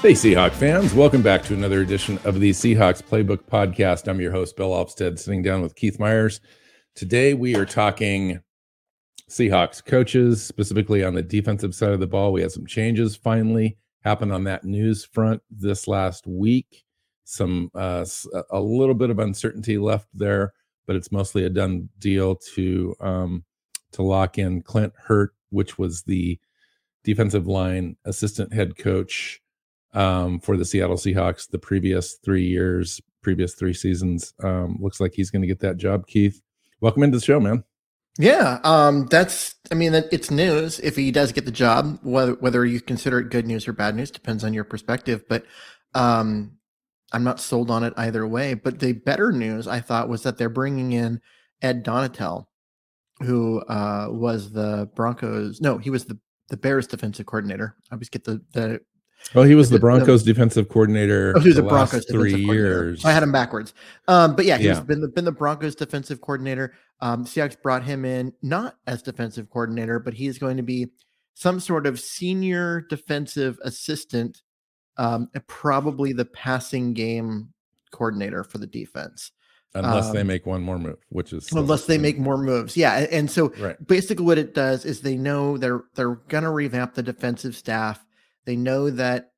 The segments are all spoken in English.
Hey, Seahawk fans. Welcome back to another edition of the Seahawks Playbook Podcast. I'm your host, Bill Alvstad, sitting down with Keith Myers. Today, we are talking Seahawks coaches, specifically on the defensive side of the ball. We had some changes finally happen on that news front this last week. Some, uh, a little bit of uncertainty left there, but it's mostly a done deal to, um, to lock in Clint Hurtt, which was the defensive line assistant head coach um, for the Seattle Seahawks the previous three years, previous three seasons. Um, looks like he's going to get that job. Keith, welcome into the show, man. Yeah, um, that's. I mean, it's news if he does get the job. Whether whether you consider it good news or bad news depends on your perspective. But um, I'm not sold on it either way. But the better news I thought was that they're bringing in Ed Donatell, who uh, was the Broncos. No, he was the the Bears defensive coordinator. I always get the the well, he was the Broncos the, defensive coordinator. Oh, he was the, the Broncos three years. I had him backwards. Um, but yeah, he's yeah. been the been the Broncos defensive coordinator. Um, Seahawks brought him in not as defensive coordinator, but he's going to be some sort of senior defensive assistant, um, probably the passing game coordinator for the defense. Unless um, they make one more move, which is unless they make more moves, yeah. And so right. basically, what it does is they know they're they're going to revamp the defensive staff they know that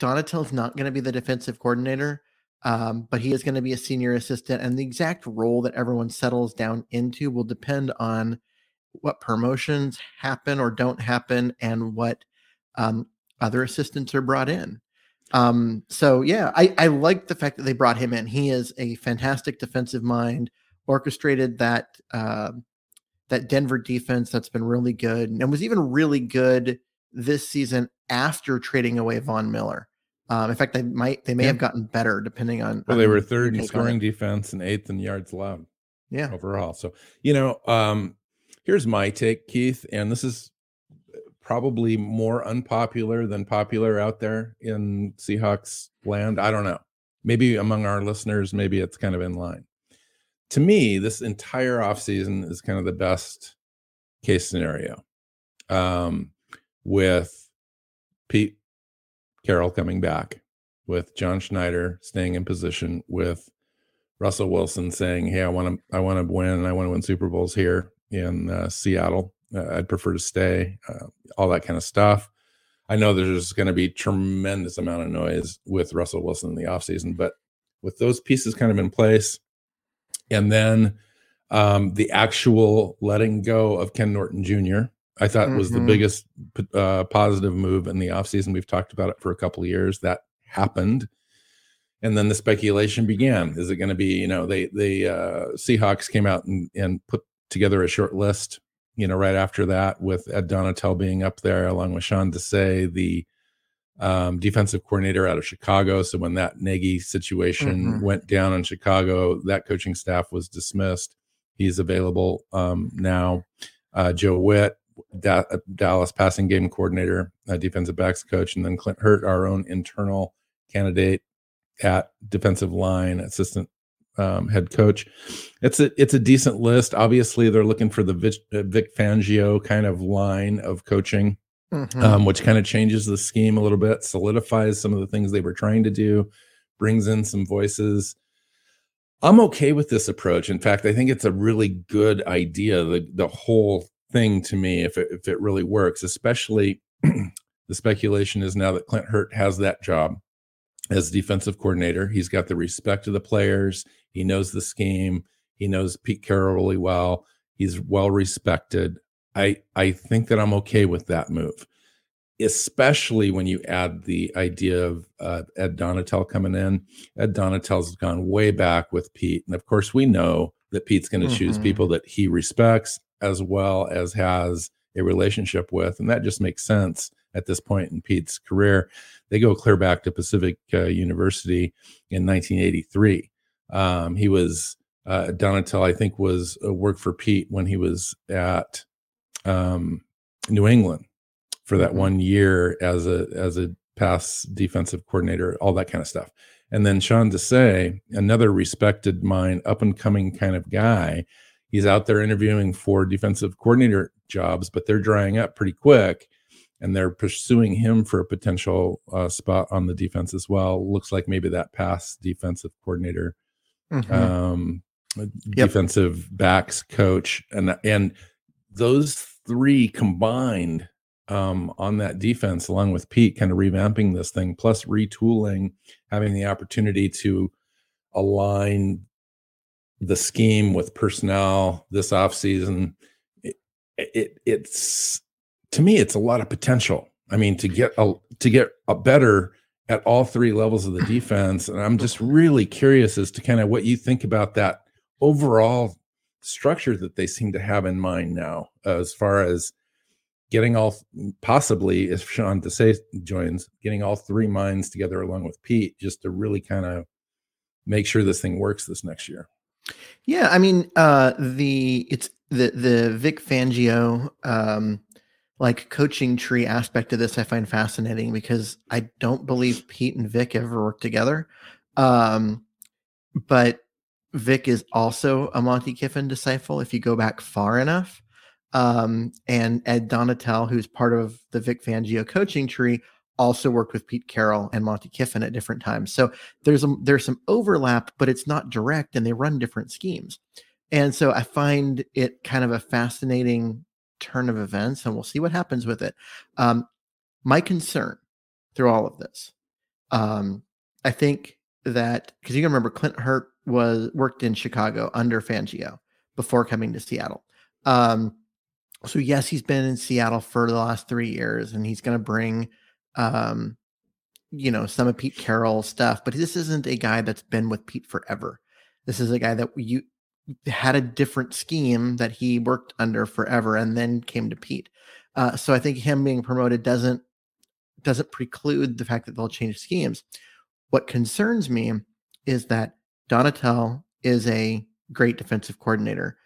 Donatell's not going to be the defensive coordinator, um, but he is going to be a senior assistant. And the exact role that everyone settles down into will depend on what promotions happen or don't happen and what um, other assistants are brought in. Um, so yeah, I, I like the fact that they brought him in. He is a fantastic defensive mind, orchestrated that uh, that Denver defense that's been really good and was even really good this season after trading away Von Miller. Um, in fact, they might they may yeah. have gotten better depending on. Well, they were third in scoring defense and eighth in yards allowed. Yeah, overall. So you know, um, here's my take, Keith, and this is probably more unpopular than popular out there in Seahawks land. I don't know. Maybe among our listeners, maybe it's kind of in line. To me, this entire offseason is kind of the best case scenario. Um, with Pete Carroll coming back, with John Schneider staying in position, with Russell Wilson saying, "Hey, I want to, I want to win, I want to win Super Bowls here in uh, Seattle. Uh, I'd prefer to stay." Uh, all that kind of stuff. I know there's going to be tremendous amount of noise with Russell Wilson in the offseason, but with those pieces kind of in place, and then um, the actual letting go of Ken Norton Jr., I thought mm-hmm. was the mm-hmm. biggest uh, positive move in the offseason. We've talked about it for a couple of years. That happened. And then the speculation began. Is it going to be, you know, they the uh, Seahawks came out and, and put together a short list, you know, right after that with Ed Donatell being up there along with Sean Desai, the um, defensive coordinator out of Chicago. So when that Nagy situation mm-hmm. went down in Chicago, that coaching staff was dismissed. He's available um, now. Uh, Joe Whitt, da- Dallas passing game coordinator, uh, defensive backs coach, and then Clint Hurtt, our own internal candidate at defensive line assistant um, head coach. It's a it's a decent list. Obviously, they're looking for the Vic, uh, Vic Fangio kind of line of coaching, mm-hmm. um, which kind of changes the scheme a little bit, solidifies some of the things they were trying to do, brings in some voices. I'm okay with this approach. In fact, I think it's a really good idea. The the whole thing to me if it, if it really works, especially the speculation is now that Clint Hurtt has that job as defensive coordinator. He's got the respect of the players. He knows the scheme. He knows Pete Carroll really well. He's well respected. I I think that I'm okay with that move, especially when you add the idea of uh, Ed Donatell coming in. Ed Donatell's gone way back with Pete, and of course we know that Pete's going to mm-hmm. choose people that he respects as well as has a relationship with, and that just makes sense at this point in Pete's career. They go clear back to Pacific uh, University in 1983. Um, he was uh, Donatell, I think, was uh, worked for Pete when he was at um, New England for that mm-hmm. one year as a as a pass defensive coordinator, all that kind of stuff. And then Sean Desai, another respected mind, up and coming kind of guy, he's out there interviewing for defensive coordinator jobs, but they're drying up pretty quick and they're pursuing him for a potential uh, spot on the defense as well. Looks like maybe that pass defensive coordinator, mm-hmm. um, yep. defensive backs coach, and and those three combined um, on that defense, along with Pete, kind of revamping this thing, plus retooling, having the opportunity to align the scheme with personnel this offseason. It, it it's to me, it's a lot of potential. I mean, to get a to get a better at all three levels of the defense, and I'm just really curious as to kind of what you think about that overall structure that they seem to have in mind now, as far as getting all possibly if Sean Desai joins, getting all three minds together along with Pete, just to really kind of make sure this thing works this next year. Yeah, I mean, uh, the it's the the Vic Fangio um, like coaching tree aspect of this I find fascinating because I don't believe Pete and Vic ever worked together. Um, but Vic is also a Monte Kiffin disciple if you go back far enough. Um, and Ed Donatell, who's part of the Vic Fangio coaching tree, also worked with Pete Carroll and Monte Kiffin at different times. So there's a, there's some overlap, but it's not direct, and they run different schemes. And so I find it kind of a fascinating turn of events, and we'll see what happens with it. Um, my concern through all of this, um, I think that because you can remember Clint Hurtt was worked in Chicago under Fangio before coming to Seattle. Um, so yes, he's been in Seattle for the last three years, and he's going to bring, um, you know, some of Pete Carroll stuff. But this isn't a guy that's been with Pete forever. This is a guy that you had a different scheme that he worked under forever and then came to Pete. Uh, so I think him being promoted doesn't doesn't preclude the fact that they'll change schemes. What concerns me is that Donatell is a great defensive coordinator.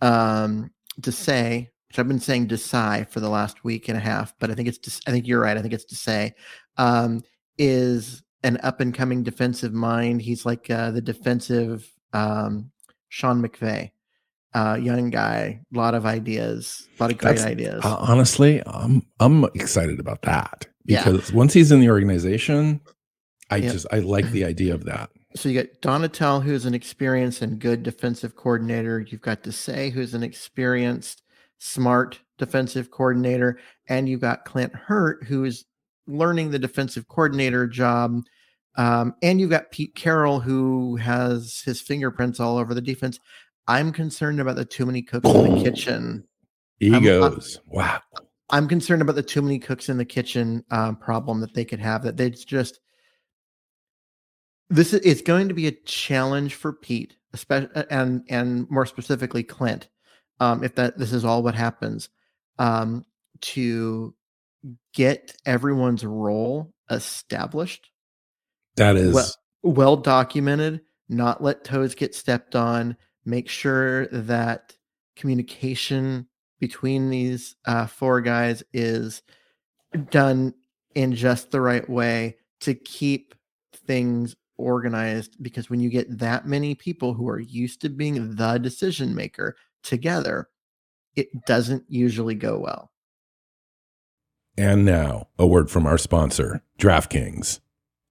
Um, Desai, which I've been saying Desai for the last week and a half, but I think it's I think you're right. I think it's Desai um, is an up and coming defensive mind. He's like uh, the defensive um, Sean McVay, uh, young guy, a lot of ideas, a lot of great That's, ideas. Uh, honestly, I'm I'm excited about that because yeah. once he's in the organization, I yep. just I like the idea of that. So you got Donatell, who's an experienced and good defensive coordinator. You've got Desai, who's an experienced, smart defensive coordinator, and you've got Clint Hurtt, who is learning the defensive coordinator job um, and you've got Pete Carroll, who has his fingerprints all over the defense. I'm concerned about the too many cooks in the kitchen. Egos. I'm, I'm, wow. I'm concerned about the too many cooks in the kitchen um, problem that they could have. That they just this is it's going to be a challenge for Pete, especially and and more specifically Clint, um, if that this is all what happens, um, to get everyone's role established that is well, well documented, not let toes get stepped on, make sure that communication between these uh, four guys is done in just the right way to keep things organized because when you get that many people who are used to being the decision maker together it doesn't usually go well and now a word from our sponsor draftkings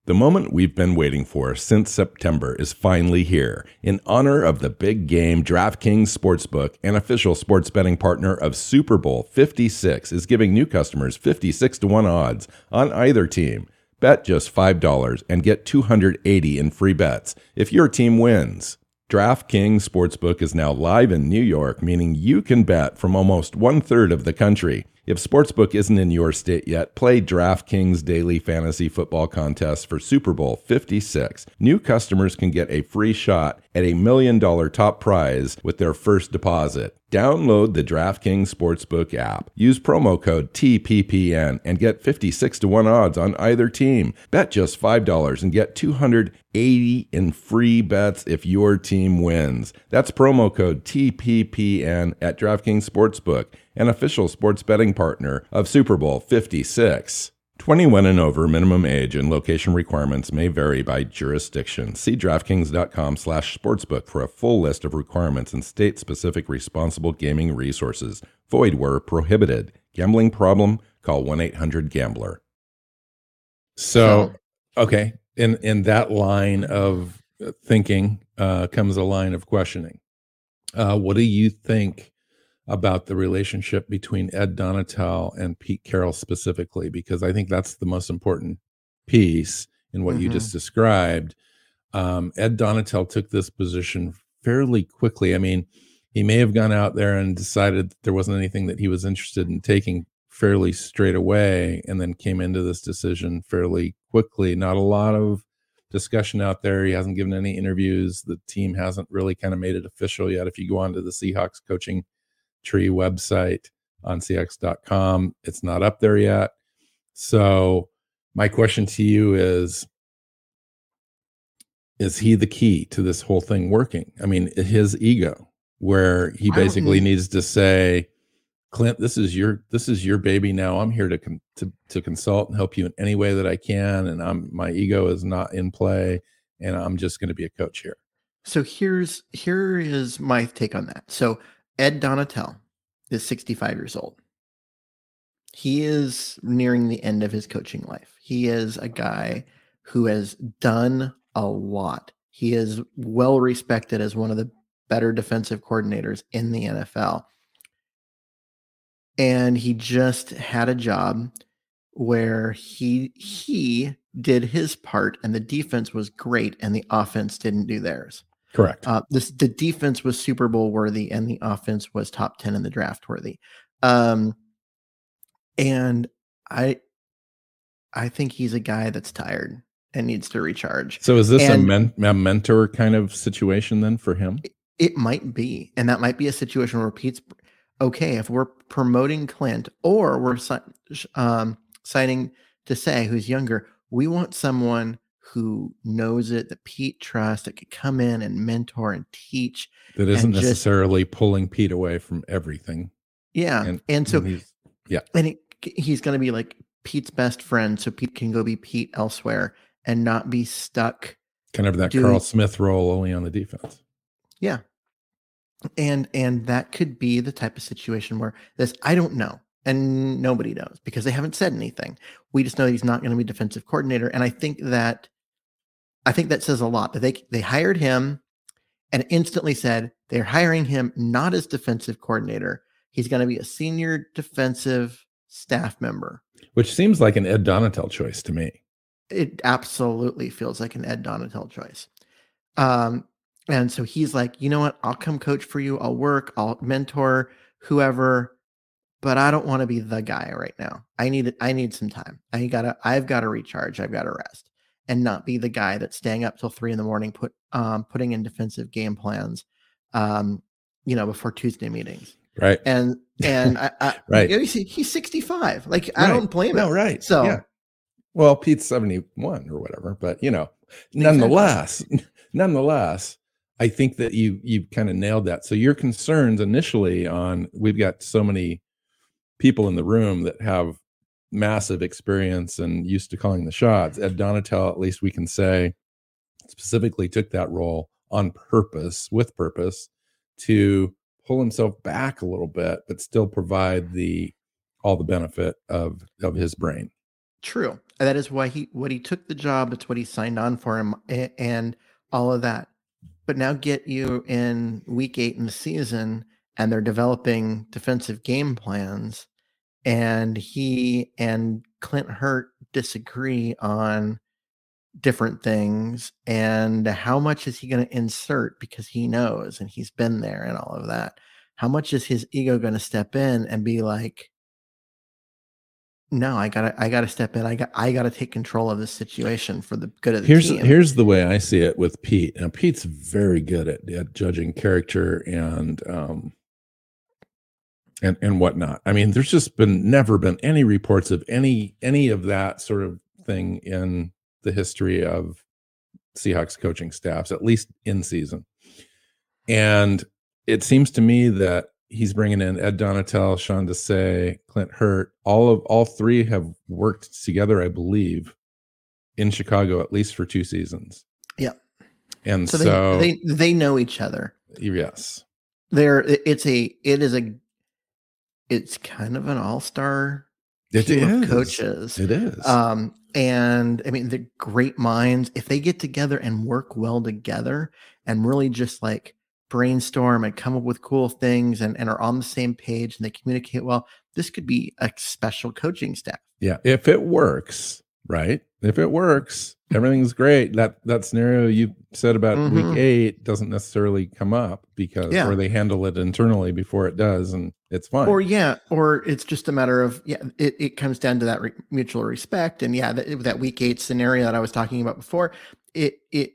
the moment we've been waiting for since September is finally here. In honor of the big game, DraftKings Sportsbook, an official sports betting partner of Super Bowl 56, is giving new customers 56 to 1 odds on either team. Bet just $5 and get 280 in free bets if your team wins. DraftKings Sportsbook is now live in New York, meaning you can bet from almost one third of the country. If Sportsbook isn't in your state yet, play DraftKings Daily Fantasy Football Contest for Super Bowl 56. New customers can get a free shot at a million dollar top prize with their first deposit. Download the DraftKings Sportsbook app. Use promo code TPPN and get 56 to 1 odds on either team. Bet just $5 and get 280 in free bets if your team wins. That's promo code TPPN at DraftKings Sportsbook, an official sports betting partner of Super Bowl 56. 21 and over minimum age and location requirements may vary by jurisdiction. See draftkings.com/sportsbook for a full list of requirements and state-specific responsible gaming resources. Void where prohibited. Gambling problem? Call 1-800-GAMBLER. So, okay, in in that line of thinking uh, comes a line of questioning. Uh, what do you think about the relationship between Ed Donatell and Pete Carroll specifically, because I think that's the most important piece in what mm-hmm. you just described. Um, Ed Donatell took this position fairly quickly. I mean, he may have gone out there and decided that there wasn't anything that he was interested in taking fairly straight away and then came into this decision fairly quickly. Not a lot of discussion out there. He hasn't given any interviews. The team hasn't really kind of made it official yet. If you go onto the Seahawks coaching tree website on cx.com. It's not up there yet. So, my question to you is Is he the key to this whole thing working? I mean, his ego, where he basically needs to say, Clint, this is your this is your baby now. I'm here to con- to to consult and help you in any way that I can, and I'm my ego is not in play, and I'm just going to be a coach here. So here's here is my take on that. So Ed Donatell is 65 years old. He is nearing the end of his coaching life. He is a guy who has done a lot. He is well respected as one of the better defensive coordinators in the NFL. And he just had a job where he he did his part and the defense was great and the offense didn't do theirs. Correct. Uh, this the defense was Super Bowl worthy, and the offense was top ten in the draft worthy. Um, and I, I think he's a guy that's tired and needs to recharge. So is this a, men- a mentor kind of situation then for him? It, it might be, and that might be a situation where Pete's okay if we're promoting Clint or we're um, signing Desai who's younger. We want someone who knows it, that Pete trusts, that could come in and mentor and teach. That isn't necessarily just, pulling Pete away from everything. Yeah. And, and so, and yeah. And he, he's going to be like Pete's best friend. So Pete can go be Pete elsewhere and not be stuck. Kind of that doing, Carl Smith role only on the defense. Yeah. And and that could be the type of situation where this I don't know and nobody knows because they haven't said anything. We just know he's not going to be defensive coordinator and I think that I think that says a lot. That they they hired him and instantly said they're hiring him not as defensive coordinator. He's going to be a senior defensive staff member. Which seems like an Ed Donatell choice to me. It absolutely feels like an Ed Donatell choice. Um, and so he's like, you know what? I'll come coach for you. I'll work. I'll mentor whoever, but I don't want to be the guy right now. I need I need some time. I gotta I've got to recharge. I've got to rest and not be the guy that's staying up till three in the morning, put um, putting in defensive game plans, um, you know, before Tuesday meetings. Right. And and I, I right. You know, he's, he's 65. Like right. I don't blame no, him. Right. So yeah. well, Pete's 71 or whatever, but you know, nonetheless, nonetheless, I think that you you kind of nailed that. So your concerns initially on we've got so many people in the room that have massive experience and used to calling the shots. Ed Donatell, at least we can say, specifically took that role on purpose, with purpose, to pull himself back a little bit, but still provide the all the benefit of of his brain. True. That is why he what he took the job. That's what he signed on for him, and all of that. But now get you in week eight in the season, and they're developing defensive game plans and he and Clint Hurtt disagree on different things and how much is he going to insert because he knows and he's been there and all of that how much is his ego going to step in and be like no, I gotta I gotta step in. I got I gotta take control of this situation for the good of the here's, team. Here's the way I see it with Pete. Now Pete's very good at, at judging character and um and and whatnot. I mean, there's just been never been any reports of any any of that sort of thing in the history of Seahawks coaching staffs, at least in season. And it seems to me that he's bringing in Ed Donatell, Sean Desai, Clint Hurtt. All of all three have worked together, I believe, in Chicago at least for two seasons. Yeah, and so, so they, they, they know each other. Yes, they're it's a it is a it's kind of an all star team of coaches. It is. Um, and I mean the great minds if they get together and work well together and really just like brainstorm and come up with cool things and, and are on the same page and they communicate well, this could be a special coaching staff. Yeah. If it works, right? If it works, everything's great. That that scenario you said about mm-hmm. week eight doesn't necessarily come up because yeah. or they handle it internally before it does and it's fine. Or yeah, or it's just a matter of yeah, it, it comes down to that re- mutual respect and yeah, that, that week eight scenario that I was talking about before, it it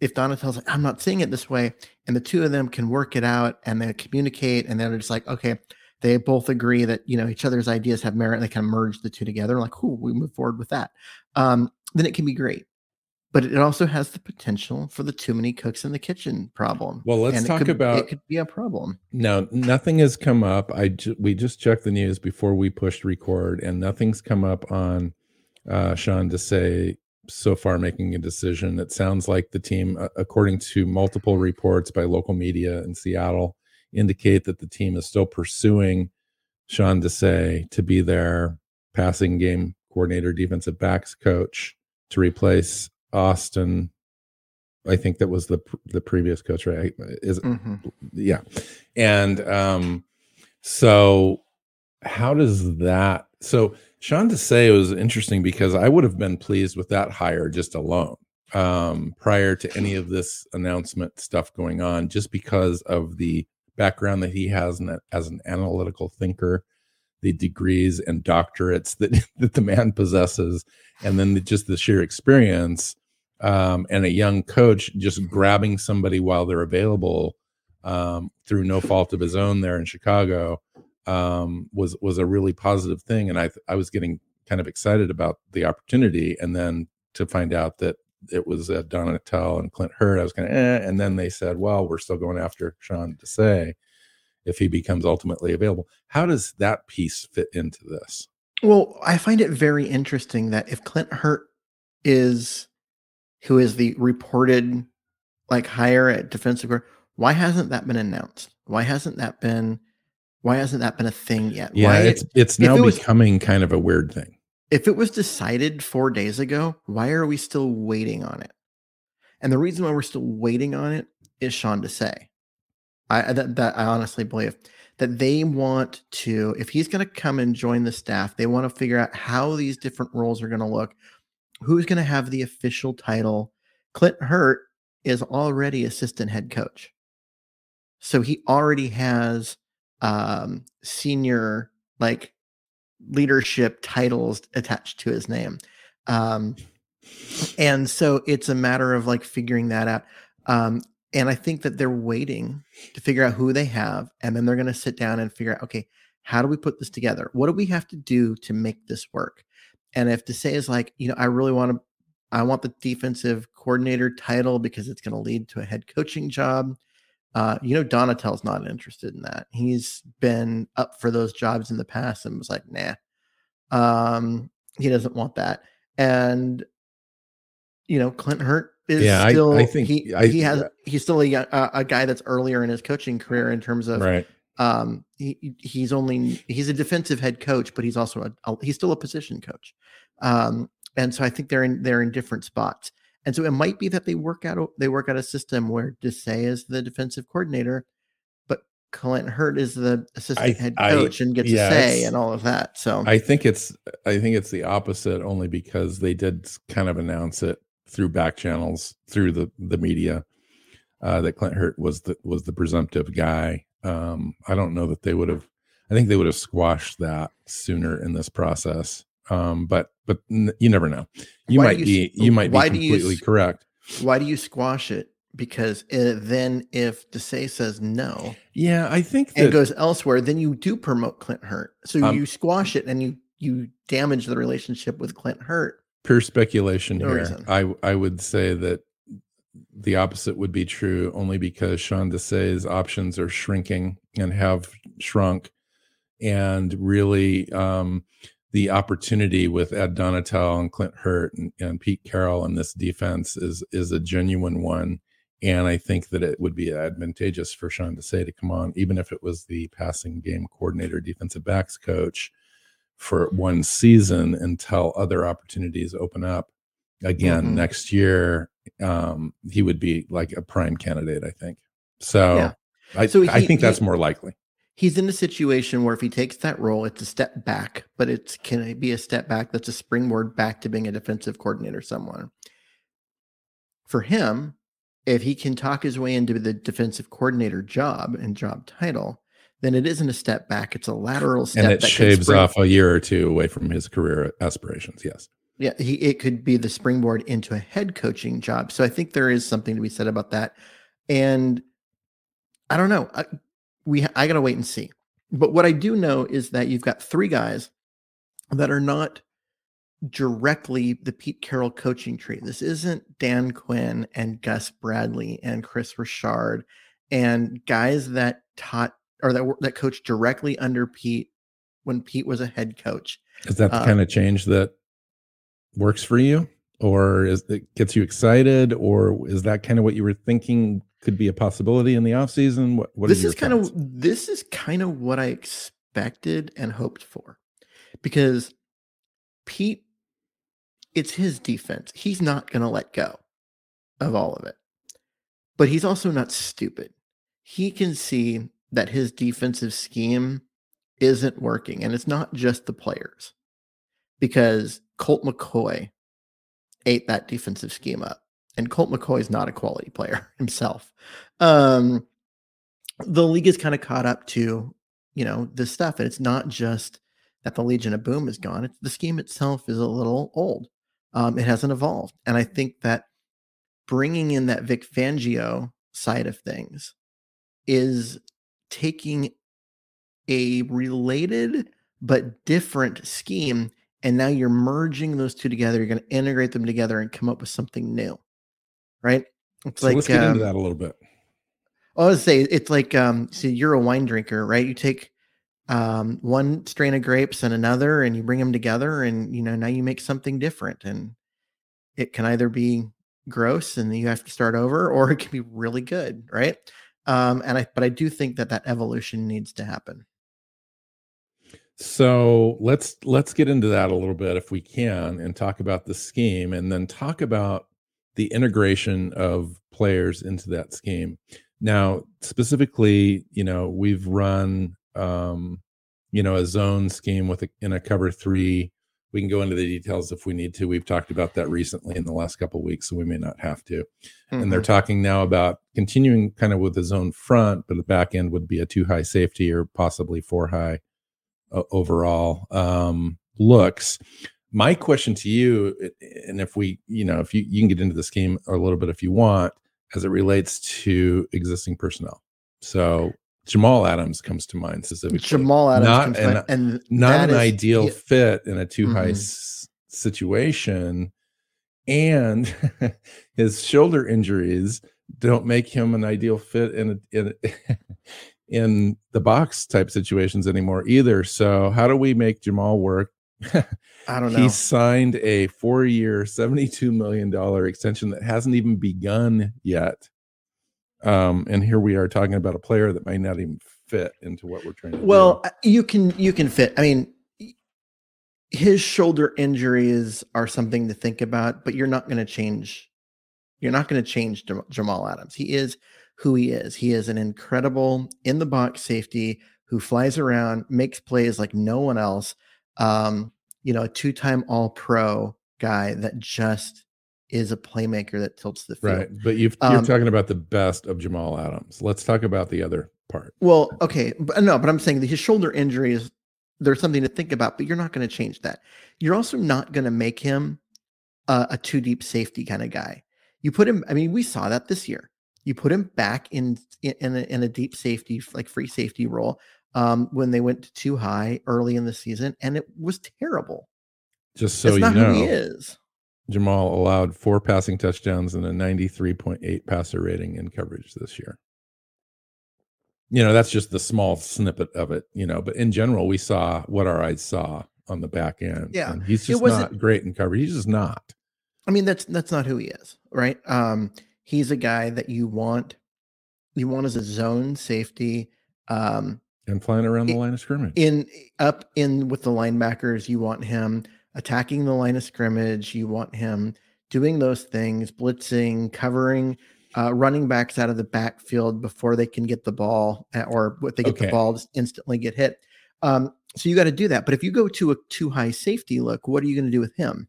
if Donatell's like, I'm not seeing it this way, and the two of them can work it out and they communicate, and they're just like, okay, they both agree that you know each other's ideas have merit, and they kind of merge the two together. Like, who we move forward with that. Um, then it can be great. But it also has the potential for the too many cooks in the kitchen problem. Well, let's talk could, about it. Could be a problem. No, nothing has come up. I ju- we just checked the news before we pushed record, and nothing's come up on uh, Sean Desai so far making a decision. It sounds like the team, according to multiple reports by local media in Seattle, indicate that the team is still pursuing Sean Desai to be their passing game coordinator, defensive backs coach to replace Austin. I think that was the the previous coach, right? Is mm-hmm. yeah, and um, so how does that so Sean Desai was interesting because I would have been pleased with that hire just alone um, prior to any of this announcement stuff going on, just because of the background that he has a, as an analytical thinker, the degrees and doctorates that, that the man possesses, and then the, just the sheer experience um, and a young coach just grabbing somebody while they're available um, through no fault of his own there in Chicago um, was was a really positive thing, and I I was getting kind of excited about the opportunity, and then to find out that it was uh, Donatell and Clint Hurtt, I was kind of eh, and then they said, well, we're still going after Sean Desai if he becomes ultimately available. How does that piece fit into this? Well, I find it very interesting that if Clint Hurtt is who is the reported like hire at defensive guard, why hasn't that been announced? Why hasn't that been why hasn't that been a thing yet? Yeah, why, it's it's now it was, becoming kind of a weird thing. If it was decided four days ago, why are we still waiting on it? And the reason why we're still waiting on it is Sean Desai. I that, that I honestly believe that they want to, if he's going to come and join the staff, they want to figure out how these different roles are going to look. Who's going to have the official title? Clint Hurtt is already assistant head coach. So he already has um, senior like leadership titles attached to his name. Um, and so it's a matter of like figuring that out. Um, and I think that they're waiting to figure out who they have, and then they're going to sit down and figure out, okay, how do we put this together? What do we have to do to make this work? And if Desai is like, you know, I really want to, I want the defensive coordinator title because it's going to lead to a head coaching job. Uh, you know, Donatell's not interested in that. He's been up for those jobs in the past and was like, nah, um, he doesn't want that. And you know, Clint Hurtt is yeah, still. I, I think he I, he has he's still a, a guy that's earlier in his coaching career in terms of right. Um, he he's only he's a defensive head coach, but he's also a, a he's still a position coach. Um, and so I think they're in they're in different spots. And so it might be that they work out they work out a system where Desai is the defensive coordinator, but Clint Hurtt is the assistant I, head coach I, and gets yeah, a say and all of that. So I think it's I think it's the opposite only because they did kind of announce it through back channels through the the media uh, that Clint Hurtt was the was the presumptive guy. Um, I don't know that they would have. I think they would have squashed that sooner in this process. Um, but but n- you never know. You why might you, be you might be completely you, correct. Why do you squash it? Because uh, then if Desai says no, yeah, I think that, and goes elsewhere, then you do promote Clint Hurtt. So um, you squash it and you you damage the relationship with Clint Hurtt. Pure speculation no here. Reason. I I would say that the opposite would be true only because Sean Desai's options are shrinking and have shrunk. And really, um, the opportunity with Ed Donatell and Clint Hurtt and, and Pete Carroll and this defense is is a genuine one. And I think that it would be advantageous for Sean Desai to come on, even if it was the passing game coordinator, defensive backs coach for one season until other opportunities open up again mm-hmm. next year um, he would be like a prime candidate, I think. So, yeah. I, so he, I think that's he, more likely. He's in a situation where if he takes that role, it's a step back, but it can be a step back that's a springboard back to being a defensive coordinator someone. For him, if he can talk his way into the defensive coordinator job and job title, then it isn't a step back; it's a lateral step. And it shaves off a year or two away from his career aspirations. Yes. Yeah, he it could be the springboard into a head coaching job. So I think there is something to be said about that. And I don't know. I, we I got to wait and see. But what I do know is that you've got three guys that are not directly the Pete Carroll coaching tree. This isn't Dan Quinn and Gus Bradley and Kris Richard and guys that taught or that that coached directly under Pete when Pete was a head coach. Is that the uh, kind of change that works for you or is it gets you excited or is that kind of what you were thinking could be a possibility in the off season what, what this is kind thoughts? of this is kind of what i expected and hoped for because pete it's his defense he's not going to let go of all of it but he's also not stupid he can see that his defensive scheme isn't working and it's not just the players because Colt McCoy ate that defensive scheme up. And Colt McCoy is not a quality player himself. Um, the league is kind of caught up to, you know, this stuff. And it's not just that the Legion of Boom is gone. It's the scheme itself is a little old. Um, it hasn't evolved. And I think that bringing in that Vic Fangio side of things is taking a related but different scheme and now you're merging those two together. You're going to integrate them together and come up with something new, right? It's so like let's get um, into that a little bit. I was say it's like um, see, you're a wine drinker, right? You take um, one strain of grapes and another, and you bring them together, and you know now you make something different, and it can either be gross and you have to start over, or it can be really good, right? Um, and I, but I do think that that evolution needs to happen. So let's let's get into that a little bit if we can and talk about the scheme and then talk about the integration of players into that scheme. Now, specifically, you know, we've run um, you know, a zone scheme with a, in a cover 3. We can go into the details if we need to. We've talked about that recently in the last couple weeks, so we may not have to. Mm-hmm. And they're mm-hmm. talking now about continuing kind of with the zone front, but the back end would be a two high safety or possibly four high overall um, looks. My question to you, and if we, you know, if you, you can get into this game a little bit if you want, as it relates to existing personnel. So Jamal Adams comes to mind specifically. Jamal Adams not an, and not an is, ideal fit in a two mm-hmm. high s- situation, and his shoulder injuries don't make him an ideal fit in a, in a in the box type situations anymore either. So how do we make Jamal work? I don't know. He signed a four-year, $72 million extension that hasn't even begun yet. Um, and here we are talking about a player that might not even fit into what we're trying to well, do. you can you can fit. I mean, his shoulder injuries are something to think about, but you're not going to change. You're not going to change Jamal Adams. He is who he is. He is an incredible in the box safety who flies around, makes plays like no one else. Um, you know, a two time all pro guy that just is a playmaker that tilts the field. Right. But you are um, talking about the best of Jamal Adams. Let's talk about the other part. Well, okay. But, no, but I'm saying that his shoulder injuries there's something to think about, but you're not going to change that. You're also not going to make him a, a two deep safety kind of guy. You put him, I mean, we saw that this year. You put him back in in a, in a deep safety, like free safety role um, when they went two high early in the season, and it was terrible. Just so you know, he is. Jamal allowed four passing touchdowns and a 93.8 passer rating in coverage this year. You know, that's just the small snippet of it, you know, but in general, we saw what our eyes saw on the back end. Yeah. And he's just not great in coverage. He's just not. I mean, that's that's not who he is, right? Um, he's a guy that you want you want as a zone safety. Um and flying around the line of scrimmage. In up in with the linebackers, you want him attacking the line of scrimmage. You want him doing those things, blitzing, covering uh, running backs out of the backfield before they can get the ball, eh, or what they get okay. the ball, just instantly get hit. Um, so you got to do that. But if you go to a two high safety look, what are you going to do with him?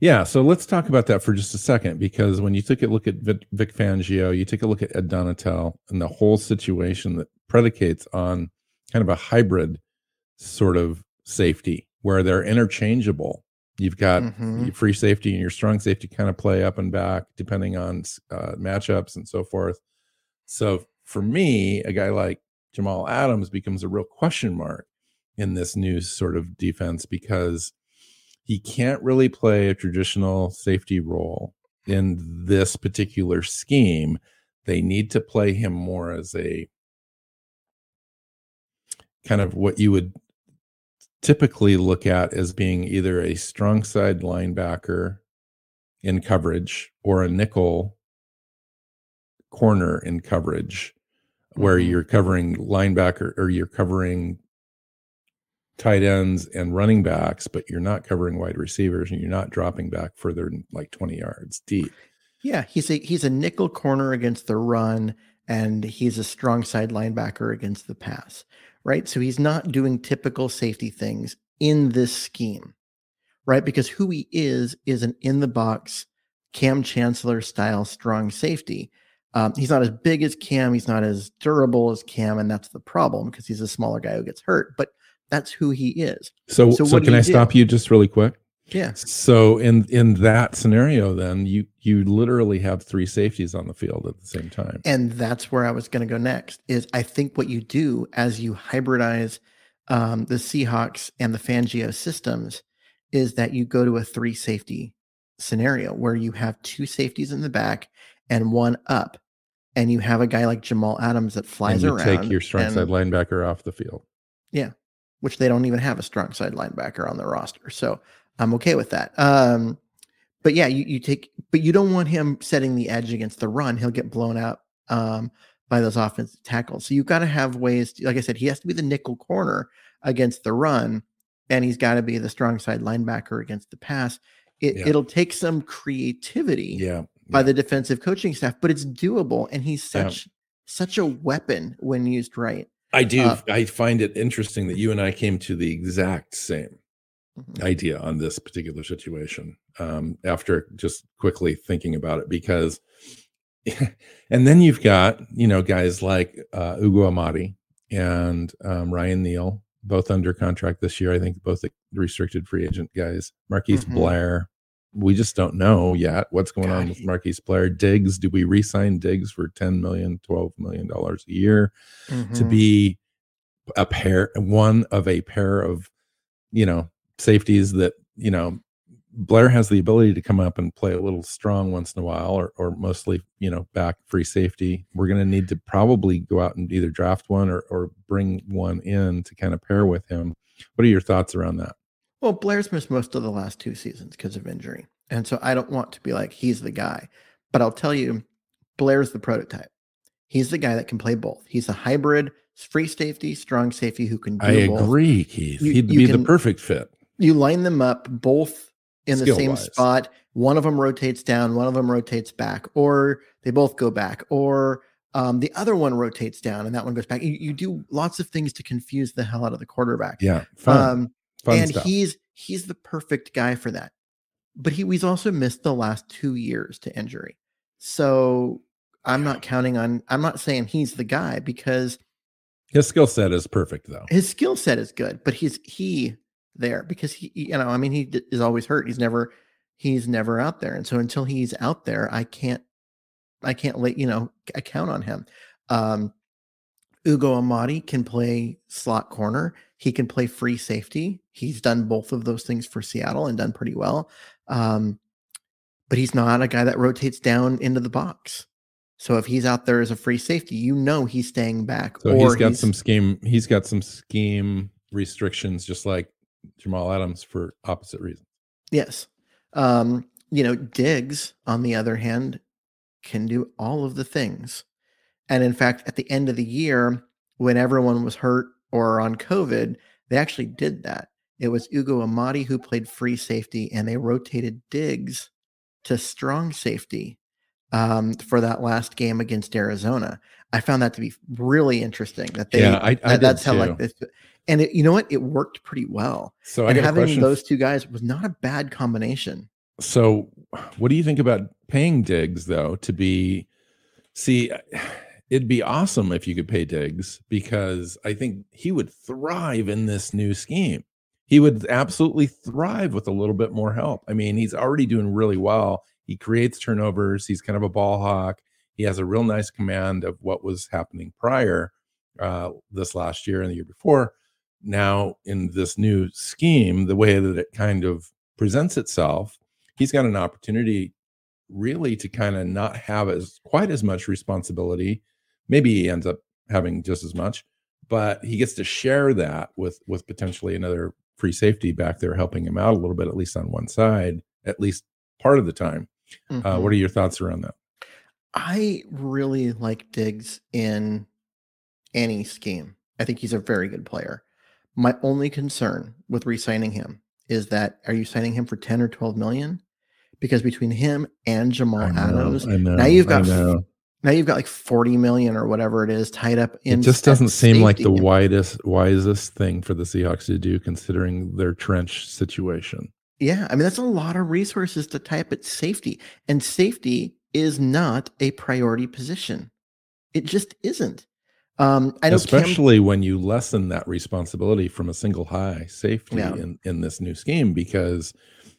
Yeah, so let's talk about that for just a second because when you take a look at Vic, Fangio, you take a look at Ed Donatell and the whole situation that predicates on kind of a hybrid sort of safety where they're interchangeable. You've got mm-hmm. free safety and your strong safety kind of play up and back depending on uh, matchups and so forth. So for me, a guy like Jamal Adams becomes a real question mark in this new sort of defense because he can't really play a traditional safety role in this particular scheme. They need to play him more as a kind of what you would typically look at as being either a strong side linebacker in coverage or a nickel corner in coverage where mm-hmm. you're covering linebacker or you're covering tight ends and running backs, but you're not covering wide receivers and you're not dropping back further than like 20 yards deep. Yeah, he's a he's a nickel corner against the run and he's a strong side linebacker against the pass, right? So he's not doing typical safety things in this scheme, right? Because who he is is an in the box Cam Chancellor style strong safety. Um, he's not as big as Cam. He's not as durable as Cam, and that's the problem because he's a smaller guy who gets hurt. But that's who he is. So, so, so can I do? stop you just really quick? Yeah. So in in that scenario, then you you literally have three safeties on the field at the same time. And that's where I was going to go next. Is I think what you do as you hybridize um, the Seahawks and the Fangio systems is that you go to a three safety scenario where you have two safeties in the back and one up, and you have a guy like Jamal Adams that flies and you around. Take your strong and, side linebacker off the field. Yeah, which they don't even have a strong side linebacker on the roster. So I'm okay with that. Um, but yeah, you, you take, but you don't want him setting the edge against the run. He'll get blown out um, by those offensive tackles. So you've got to have ways, to, like I said, he has to be the nickel corner against the run, and he's got to be the strong side linebacker against the pass. It, yeah. It'll take some creativity yeah, by yeah. the defensive coaching staff, but it's doable. And he's such such a weapon when used right. I do. Uh, I find it interesting that you and I came to the exact same. Idea on this particular situation um, after just quickly thinking about it because, and then you've got you know guys like uh, Ugo Amadi and um, Ryan Neal, both under contract this year. I think both restricted free agent guys. Marquise mm-hmm. Blair, we just don't know yet what's going God, on with Marquise Blair. Diggs, do we re-sign Diggs for 10 million, 12 million dollars a year mm-hmm. to be a pair one of a pair of you know safeties that you know Blair has the ability to come up and play a little strong once in a while or or mostly, you know, back free safety. We're going to need to probably go out and either draft one or or bring one in to kind of pair with him. What are your thoughts around that? Well, Blair's missed most of the last two seasons because of injury. And so I don't want to be like, he's the guy. But I'll tell you, Blair's the prototype. He's the guy that can play both. He's a hybrid free safety, strong safety who can do I both. agree, Keith. You, He'd be can, the perfect fit. You line them up both in the same wise. spot. One of them rotates down, one of them rotates back, or they both go back, or um, the other one rotates down and that one goes back. You, you, do lots of things to confuse the hell out of the quarterback. Yeah. Fun. Um, Fun and stuff. he's he's the perfect guy for that. But he he's also missed the last two years to injury. So I'm not counting on I'm not saying he's the guy because His skill set is perfect, though. His skill set is good, but he's he there because he, you know, I mean, he is always hurt. He's never, he's never out there, and so until he's out there, I can't, I can't let you know, I count on him. Um, Ugo Amadi can play slot corner. He can play free safety. He's done both of those things for Seattle and done pretty well. Um, but he's not a guy that rotates down into the box. So if he's out there as a free safety, you know he's staying back. So he's got he's, some scheme. He's got some scheme restrictions, just like Jamal Adams, for opposite reasons. Yes. Um, you know, Diggs, on the other hand, can do all of the things. And in fact, at the end of the year, when everyone was hurt or on COVID, they actually did that. It was Ugo Amadi who played free safety, and they rotated Diggs to strong safety um, for that last game against Arizona. I found that to be really interesting. That they, yeah, I, I that's how like this, and it, you know what? It worked pretty well. So and having those two guys was not a bad combination. So, what do you think about paying Diggs though to be? See, it'd be awesome if you could pay Diggs because I think he would thrive in this new scheme. He would absolutely thrive with a little bit more help. I mean, he's already doing really well he creates turnovers. He's kind of a ball hawk. He has a real nice command of what was happening prior uh, this last year and the year before. Now, in this new scheme, the way that it kind of presents itself, he's got an opportunity really to kind of not have as quite as much responsibility. Maybe he ends up having just as much, but he gets to share that with with potentially another free safety back there helping him out a little bit, at least on one side, at least part of the time. Mm-hmm. Uh, what are your thoughts around that? I really like Diggs in any scheme. I think he's a very good player. My only concern with re-signing him is that are you signing him for 10 or 12 million? Because between him and Jamal know, Adams, know, now you've got now you've got like 40 million or whatever it is tied up in it just doesn't seem like the widest wisest thing for the Seahawks to do considering their trench situation. Yeah, I mean that's a lot of resources to type at safety, and safety is not a priority position. It just isn't. Um, I especially Cam- when you lessen that responsibility from a single high safety yeah. in in this new scheme, because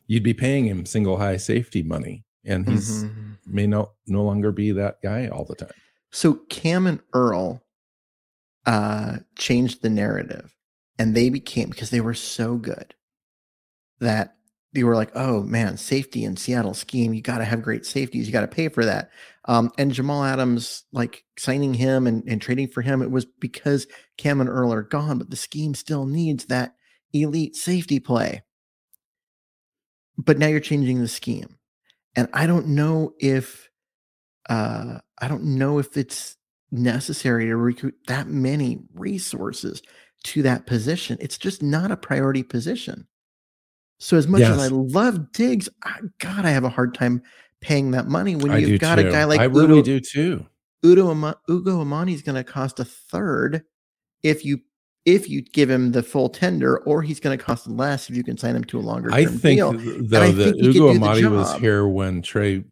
you'd be paying him single high safety money, and he's mm-hmm. may no no longer be that guy all the time. So Cam and Earl uh, changed the narrative, and they became because they were so good that you were like, oh man, safety in Seattle scheme. You got to have great safeties. You got to pay for that. Um, and Jamal Adams, like signing him and, and trading for him, it was because Cam and Earl are gone, but the scheme still needs that elite safety play. But now you're changing the scheme. And I don't know if uh, I don't know if it's necessary to recruit that many resources to that position. It's just not a priority position. So as much yes. as I love Diggs, I, God, I have a hard time paying that money when you've got too. a guy like I really Udo, do too. Udo Ama, Ugo Amadi is going to cost a third if you if you give him the full tender, or he's going to cost less if you can sign him to a longer. I think deal. though I that think Ugo Amadi was here when Trey,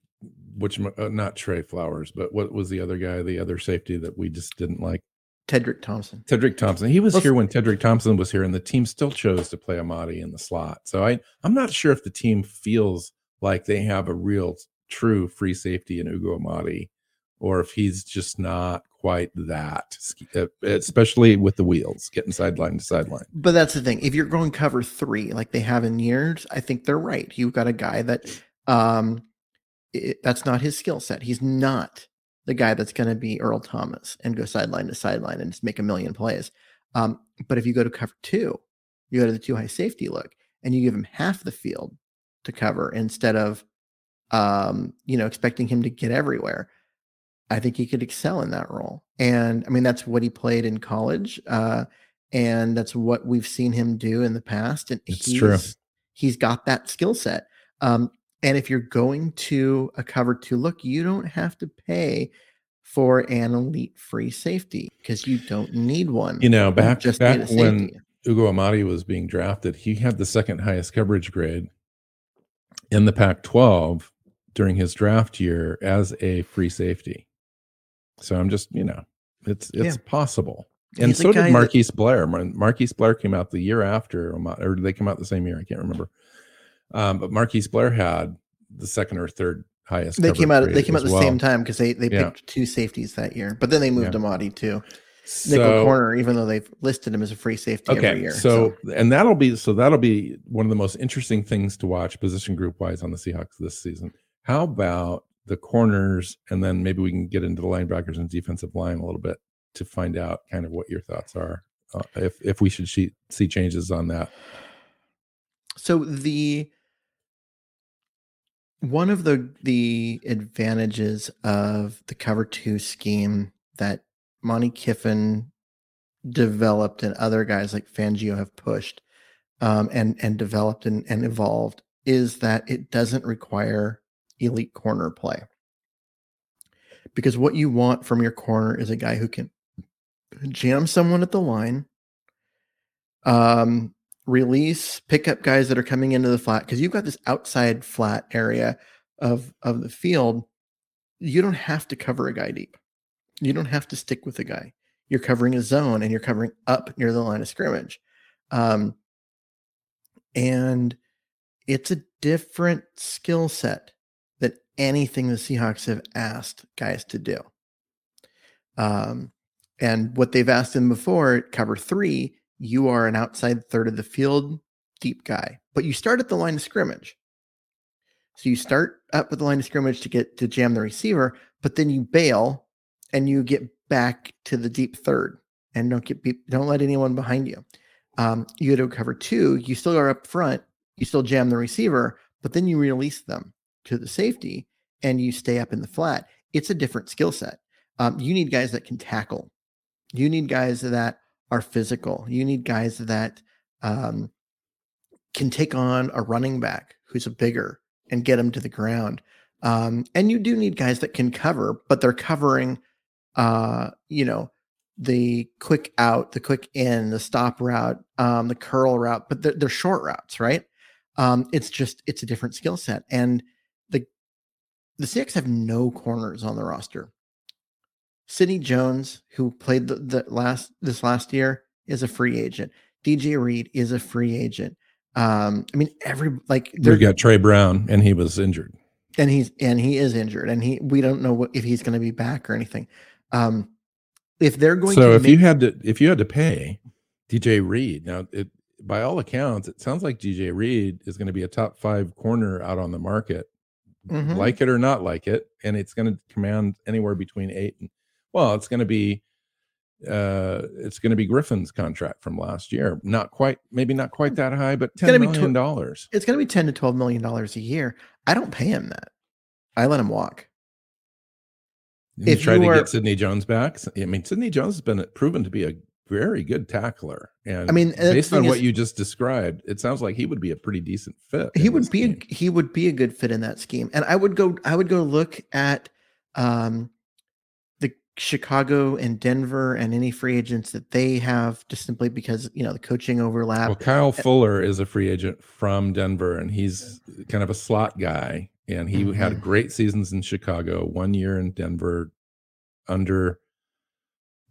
which uh, not Tre Flowers, but what was the other guy, the other safety that we just didn't like? Tedric Thompson. Tedric Thompson. He was here when Tedric Thompson was here, and the team still chose to play Amadi in the slot. So I, I'm not sure if the team feels like they have a real, true free safety in Ugo Amadi, or if he's just not quite that, especially with the wheels getting sideline to sideline. But that's the thing. If you're going cover three like they have in years, I think they're right. You've got a guy that, um, it, that's not his skill set. He's not the guy that's going to be Earl Thomas and go sideline to sideline and just make a million plays. Um, but if you go to cover two, you go to the two high safety look and you give him half the field to cover instead of, um, you know, expecting him to get everywhere. I think he could excel in that role. And I mean, that's what he played in college. Uh, and that's what we've seen him do in the past. And it's he's, true. he's got that skill set. Um, and if you're going to a cover two look, you don't have to pay for an elite free safety because you don't need one. You know, back just back when Ugo Amadi was being drafted, he had the second highest coverage grade in the Pac-12 during his draft year as a free safety. So I'm just, you know, it's it's yeah. possible. and He's so did Marquise that, Blair. Marquise Blair came out the year after, or did they came out the same year. I can't remember. Um, but Marquise Blair had the second or third highest. They came out. They came out the well. same time because they they picked two safeties that year. But then they moved yeah. Amadi too. So, nickel corner, even though they've listed him as a free safety okay, every year. So, so, and that'll be so that'll be one of the most interesting things to watch position group wise on the Seahawks this season. How about the corners, and then maybe we can get into the linebackers and defensive line a little bit to find out kind of what your thoughts are, uh, if if we should see, see changes on that. So the one of the the advantages of the cover two scheme that Monte Kiffin developed and other guys like Fangio have pushed um, and and developed and, and evolved is that it doesn't require elite corner play. Because what you want from your corner is a guy who can jam someone at the line, um, release, pick up guys that are coming into the flat because you've got this outside flat area of of the field. You don't have to cover a guy deep. You don't have to stick with a guy. You're covering a zone and you're covering up near the line of scrimmage. Um, and it's a different skill set than anything the Seahawks have asked guys to do. Um, and what they've asked them before, cover three, you are an outside third of the field deep guy, but you start at the line of scrimmage. So you start up at the line of scrimmage to get to jam the receiver, but then you bail and you get back to the deep third and don't get don't let anyone behind you. Um, you go to cover two, you still are up front, you still jam the receiver, but then you release them to the safety and you stay up in the flat. It's a different skill set. Um, you need guys that can tackle. You need guys that are physical. You need guys that um, can take on a running back who's a bigger and get him to the ground. Um, and you do need guys that can cover, but they're covering, uh, you know, the quick out, the quick in, the stop route, um, the curl route, but they're, they're short routes, right? Um, it's just it's a different skill set, and the the Seahawks have no corners on the roster. Sidney Jones, who played the, the last this last year, is a free agent. DJ Reed is a free agent. Um, I mean, every like we got Tre Brown, and he was injured, and he's and he is injured, and he we don't know what, if he's going to be back or anything. Um, if they're going, so if make, you had to if you had to pay DJ Reed now, it by all accounts, it sounds like DJ Reed is going to be a top five corner out on the market, mm-hmm. like it or not like it, and it's going to command anywhere between eight and well, it's going to be uh it's going to be Griffin's contract from last year. Not quite, maybe not quite that high, but ten million dollars. It's going to be ten to twelve million dollars a year. I don't pay him that. I let him walk. You if try to are, get Sidney Jones back. I mean, Sidney Jones has been proven to be a very good tackler, and I mean, based on what is, you just described, it sounds like he would be a pretty decent fit. He would be a, he would be a good fit in that scheme, and I would go I would go look at um Chicago and Denver and any free agents that they have just simply because you know the coaching overlap. Well, Kyle Fuller is a free agent from Denver and he's kind of a slot guy and he mm-hmm. had great seasons in Chicago, one year in Denver under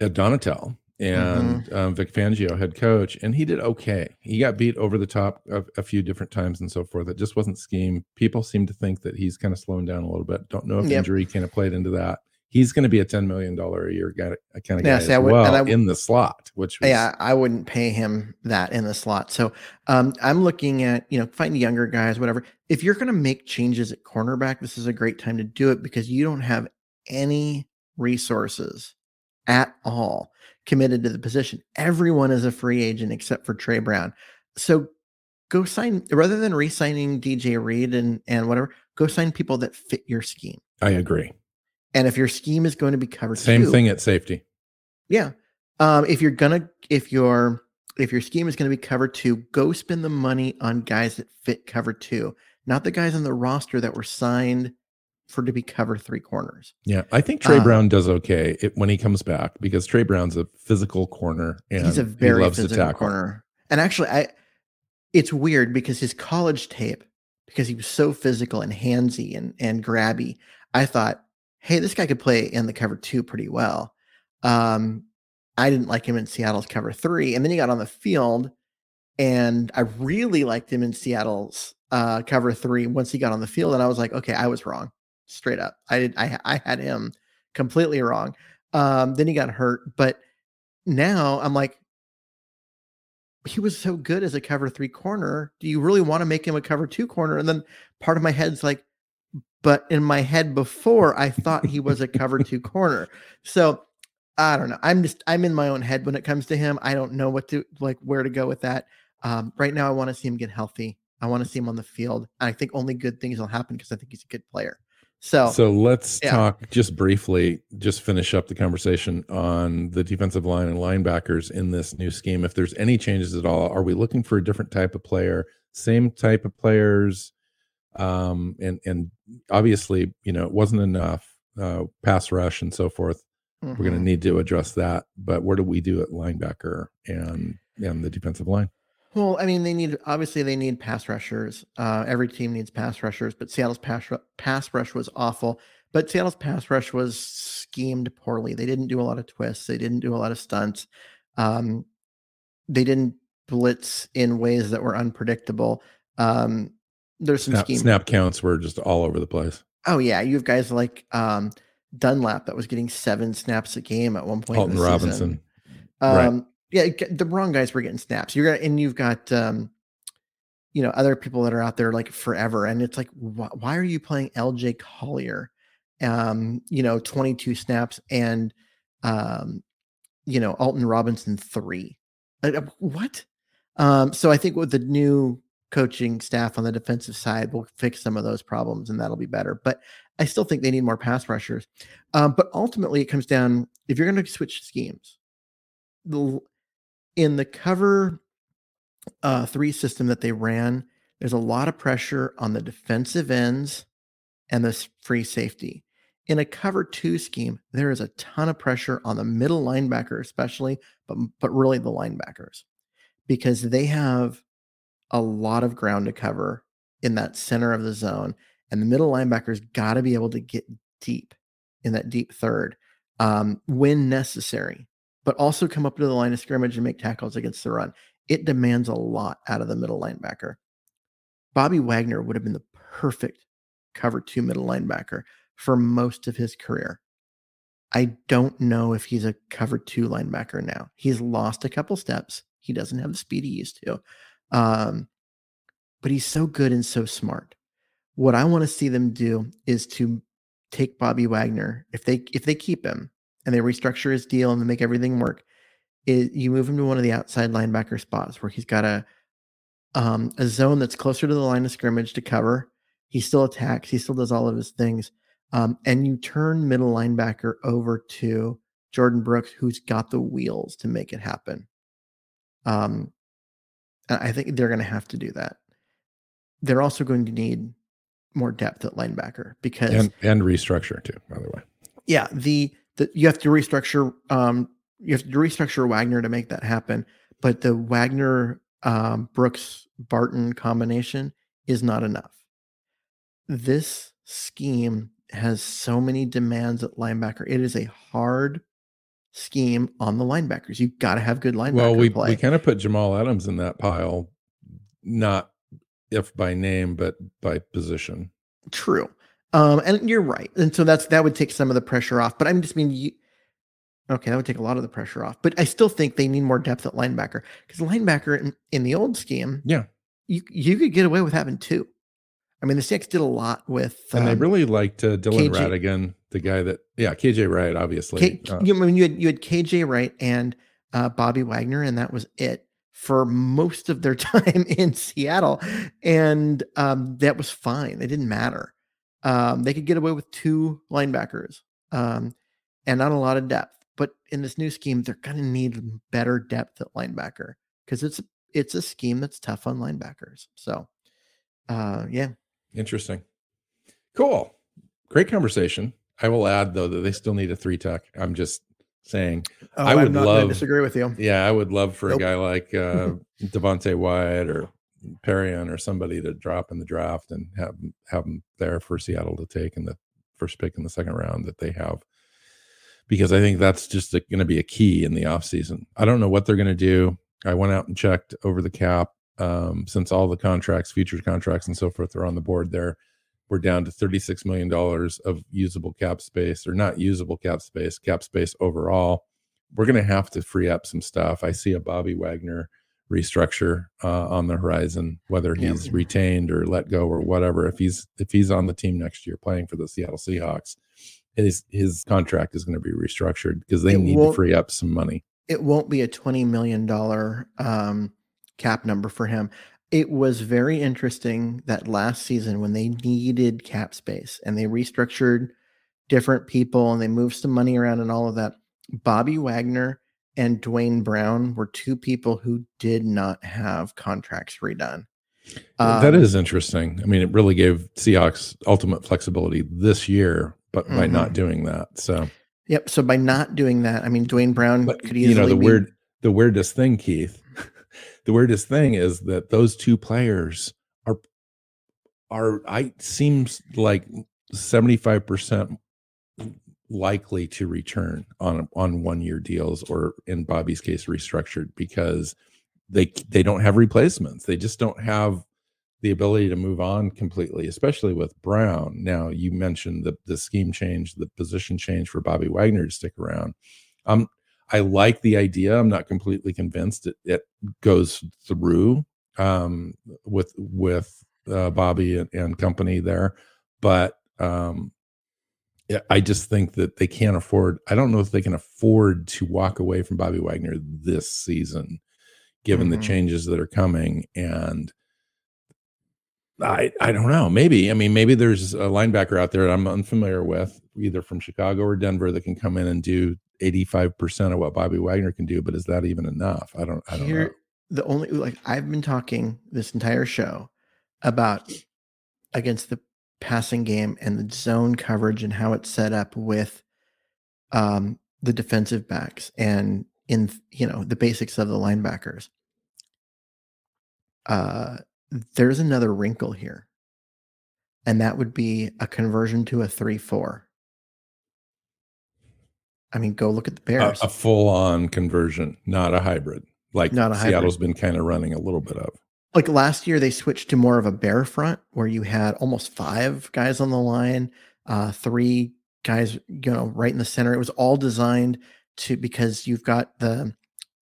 Donatell and mm-hmm. um, Vic Fangio, head coach, and he did okay. He got beat over the top a, a, few different times and so forth. It just wasn't scheme. People seem to think that he's kind of slowing down a little bit. Don't know if yep. injury kind of played into that he's going to be a $10 million a year guy, I kind of yeah, guy see, as would, well in the slot, which was, yeah, I wouldn't pay him that in the slot. So um, I'm looking at, you know, finding younger guys, whatever. If you're going to make changes at cornerback, this is a great time to do it because you don't have any resources at all committed to the position. Everyone is a free agent except for Tre Brown. So go sign rather than re-signing DJ Reed and and whatever, go sign people that fit your scheme. I agree. And if your scheme is going to be covered, same too, thing at safety. Yeah. Um, if you're gonna, if your if your scheme is going to be covered two, go spend the money on guys that fit cover two, not the guys on the roster that were signed for to be cover three corners. Yeah, I think Tre uh, Brown does okay it, when he comes back because Tre Brown's a physical corner and he's a very he loves physical to tackle. corner. And actually, I it's weird because his college tape, because he was so physical and handsy and and grabby, I thought hey, this guy could play in the cover two pretty well. Um, I didn't like him in Seattle's cover three. And then he got on the field, and I really liked him in Seattle's uh, cover three once he got on the field. And I was like, okay, I was wrong, straight up. I did. I I had him completely wrong. Um, then he got hurt, but now I'm like, he was so good as a cover three corner. Do you really want to make him a cover two corner? And then part of my head's like, but in my head before, I thought he was a cover two corner. So I don't know. I'm just I'm in my own head when it comes to him. I don't know what to like where to go with that. Um, right now, I want to see him get healthy. I want to see him on the field. And I think only good things will happen because I think he's a good player. So, so let's yeah. talk just briefly, just finish up the conversation on the defensive line and linebackers in this new scheme. If there's any changes at all, are we looking for a different type of player, same type of players? Um, and and obviously, you know, it wasn't enough uh, pass rush and so forth. Mm-hmm. We're going to need to address that. But where do we do at linebacker and and the defensive line? Well, I mean, they need obviously they need pass rushers. Uh, every team needs pass rushers, but Seattle's pass pass rush was awful. But Seattle's pass rush was schemed poorly. They didn't do a lot of twists. They didn't do a lot of stunts. Um, they didn't blitz in ways that were unpredictable. Um, there's some snap, scheme. snap counts were just all over the place. Oh yeah, you have guys like um, Dunlap that was getting seven snaps a game at one point. Alton Robinson. Um, right yeah, the wrong guys were getting snaps. You're and you've got, um, you know, other people that are out there like forever, and it's like, wh- why are you playing L.J. Collier? Um, you know, 22 snaps and, um, you know, Alton Robinson three. Uh, what? Um, so I think with the new coaching staff on the defensive side, we'll fix some of those problems, and that'll be better. But I still think they need more pass rushers. Um, but ultimately, it comes down if you're going to switch schemes, the in the cover uh, three system that they ran, there's a lot of pressure on the defensive ends and the free safety. In a cover two scheme, there is a ton of pressure on the middle linebacker, especially, but but really the linebackers, because they have a lot of ground to cover in that center of the zone, and the middle linebackers got to be able to get deep in that deep third um, when necessary but also come up to the line of scrimmage and make tackles against the run. It demands a lot out of the middle linebacker. Bobby Wagner would have been the perfect cover two middle linebacker for most of his career. I don't know if he's a cover two linebacker now. He's lost a couple steps. He doesn't have the speed he used to. Um, but he's so good and so smart. What I want to see them do is to take Bobby Wagner, if they if they keep him, and they restructure his deal and they make everything work, you move him to one of the outside linebacker spots where he's got a um, a zone that's closer to the line of scrimmage to cover. He still attacks. He still does all of his things. Um, and you turn middle linebacker over to Jordyn Brooks, who's got the wheels to make it happen. Um, I think they're going to have to do that. They're also going to need more depth at linebacker because and, and restructure too. By the way, yeah the that you have to restructure um, you have to restructure Wagner to make that happen. But the Wagner um, Brooks Barton combination is not enough. This scheme has so many demands at linebacker. It is a hard scheme on the linebackers. You've got to have good linebacker well, we, play. we kind of put Jamal Adams in that pile, not if by name, but by position. True. Um, and you're right. And so that's that would take some of the pressure off. But I'm just mean you, okay, that would take a lot of the pressure off. But I still think they need more depth at linebacker because linebacker in, in the old scheme, yeah, you you could get away with having two. I mean, the Seahawks did a lot with, and they um, really liked uh, Dillon KJ, Radunz, the guy that, yeah, KJ Wright, obviously. K, uh, you, I mean, you had you had KJ Wright and uh, Bobby Wagner, and that was it for most of their time in Seattle, and um, that was fine. It didn't matter. Um, they could get away with two linebackers um, and not a lot of depth. But in this new scheme, they're going to need better depth at linebacker because it's it's a scheme that's tough on linebackers. So, uh, yeah, interesting, cool, great conversation. I will add though that they still need a three tech. I'm just saying. Oh, I would love disagree with you. Yeah, I would love for nope. a guy like uh, Devonte Wyatt or Perrion or somebody to drop in the draft and have have them there for Seattle to take in the first pick in the second round that they have because I think that's just going to be a key in the offseason. I don't know what they're going to do. I went out and checked over the cap um, since all the contracts, futures contracts, and so forth are on the board there. We're down to $36 million of usable cap space, or not usable cap space, cap space overall. We're going to have to free up some stuff. I see a Bobby Wagner restructure uh, on the horizon, whether he's yeah. retained or let go or whatever. If he's if he's on the team next year playing for the Seattle Seahawks, his his contract is going to be restructured because they it need to free up some money. It won't be a twenty million dollar um, cap number for him. It was very interesting that last season when they needed cap space and they restructured different people and they moved some money around and all of that. Bobby Wagner and Duane Brown were two people who did not have contracts redone. Um, that is interesting. I mean, it really gave Seahawks ultimate flexibility this year, but mm-hmm. by not mm-hmm. doing that. So, yep. So by not doing that, I mean, Duane Brown but, could easily. You know, the be... weird, the weirdest thing, Keith. The weirdest thing is that those two players are are I seems like seventy five percent likely to return on on one year deals or in Bobby's case restructured because they they don't have replacements. They just don't have the ability to move on completely, especially with Brown. Now you mentioned the the scheme change, the position change for Bobby Wagner to stick around. Um, I like the idea. I'm not completely convinced it, it goes through um, with with uh, Bobby and, and company there, but um, I just think that they can't afford. I don't know if they can afford to walk away from Bobby Wagner this season, given mm-hmm. the changes that are coming. And I I don't know. Maybe I mean maybe there's a linebacker out there I'm unfamiliar with, either from Chicago or Denver, that can come in and do 85 percent of what Bobby Wagner can do. But is that even enough? I don't. I don't Here, know. The only like I've been talking this entire show about against the passing game and the zone coverage and how it's set up with um, the defensive backs and in you know the basics of the linebackers. Uh, there's another wrinkle here, and that would be a conversion to a three-four. I mean, go look at the Bears. A, a full-on conversion, not a hybrid, like not a Seattle's hybrid. been kind of running a little bit of like last year they switched to more of a bear front where you had almost five guys on the line uh three guys you know right in the center it was all designed to because you've got the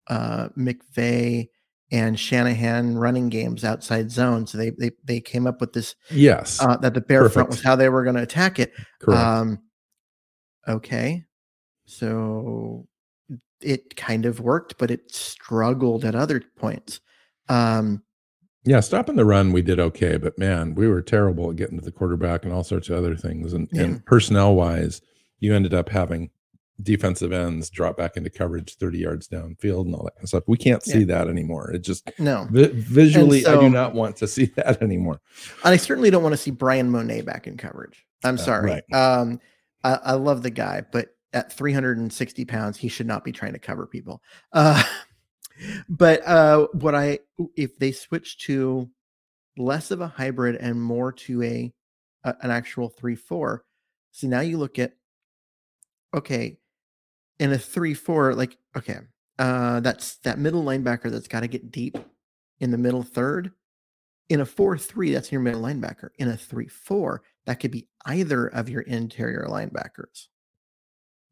uh mcvay and shanahan running games outside zone so they they, they came up with this yes uh, that the bear Perfect. front was how they were going to attack it Correct. um okay so it kind of worked but it struggled at other points um yeah, stopping the run, we did okay, but man, we were terrible at getting to the quarterback and all sorts of other things. And, yeah. and personnel wise, you ended up having defensive ends drop back into coverage 30 yards downfield and all that kind of stuff. We can't see yeah. that anymore. It just no vi- visually, so, I do not want to see that anymore. And I certainly don't want to see Bryan Mone back in coverage. I'm uh, sorry. Uh, right. Um, I, I, love the guy, but at 360 pounds, he should not be trying to cover people. Uh, but uh, what I if they switch to less of a hybrid and more to a, a an actual three four, so now you look at okay, in a three four, like okay, uh, that's that middle linebacker that's got to get deep in the middle third. In a four three, that's your middle linebacker. In a three four, that could be either of your interior linebackers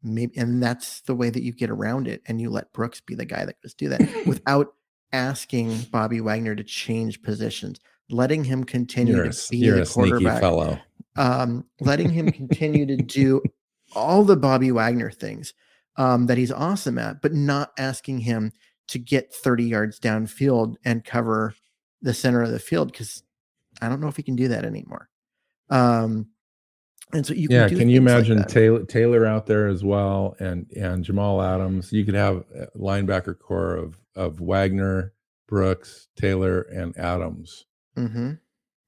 maybe and that's the way that you get around it and you let brooks be the guy that goes do that without asking bobby wagner to change positions letting him continue you're to be the quarterback fellow um, letting him continue to do all the bobby wagner things um, that he's awesome at but not asking him to get 30 yards downfield and cover the center of the field because i don't know if he can do that anymore um, and so you yeah, can, can you imagine like Taylor Taylor out there as well, and and Jamal Adams? You could have a linebacker core of of Wagner, Brooks, Taylor, and Adams mm-hmm.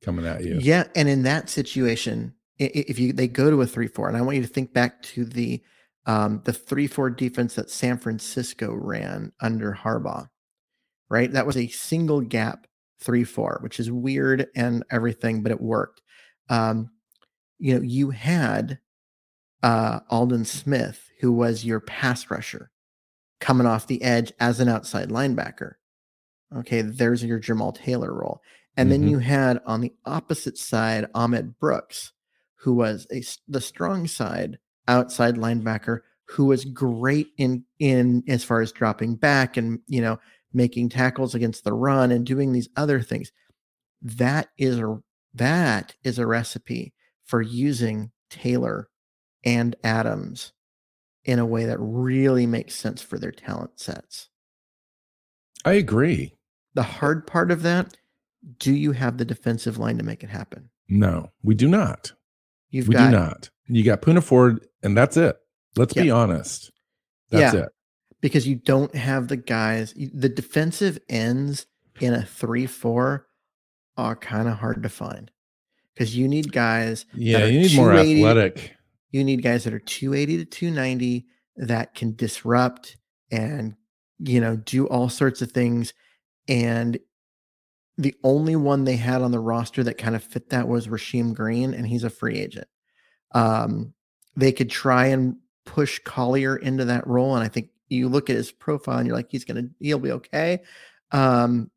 coming at you. Yeah, and in that situation, if you they go to a three four, and I want you to think back to the um, the three four defense that San Francisco ran under Harbaugh, right? That was a single gap three four, which is weird and everything, but it worked. Um, you know, you had uh, Aldon Smith, who was your pass rusher, coming off the edge as an outside linebacker. Okay, there's your Jamal Taylor role. And mm-hmm. then you had on the opposite side Ahmad Brooks, who was a, the strong side outside linebacker who was great in in as far as dropping back and you know making tackles against the run and doing these other things. That is a that is a recipe for using Taylor and Adams in a way that really makes sense for their talent sets. I agree. The hard part of that, do you have the defensive line to make it happen? No, we do not. You've we got, do not. You got Poona Ford, and that's it. Let's yep. be honest. That's yeah, it. Because you don't have the guys, the defensive ends in a 3 4 are kind of hard to find because you need guys. Yeah, you need more athletic. You need guys that are 280 to 290 that can disrupt and, you know, do all sorts of things. And the only one they had on the roster that kind of fit that was Rasheem Green, and he's a free agent. Um, they could try and push Collier into that role, and I think you look at his profile and you're like, he's gonna, he'll be okay. Um,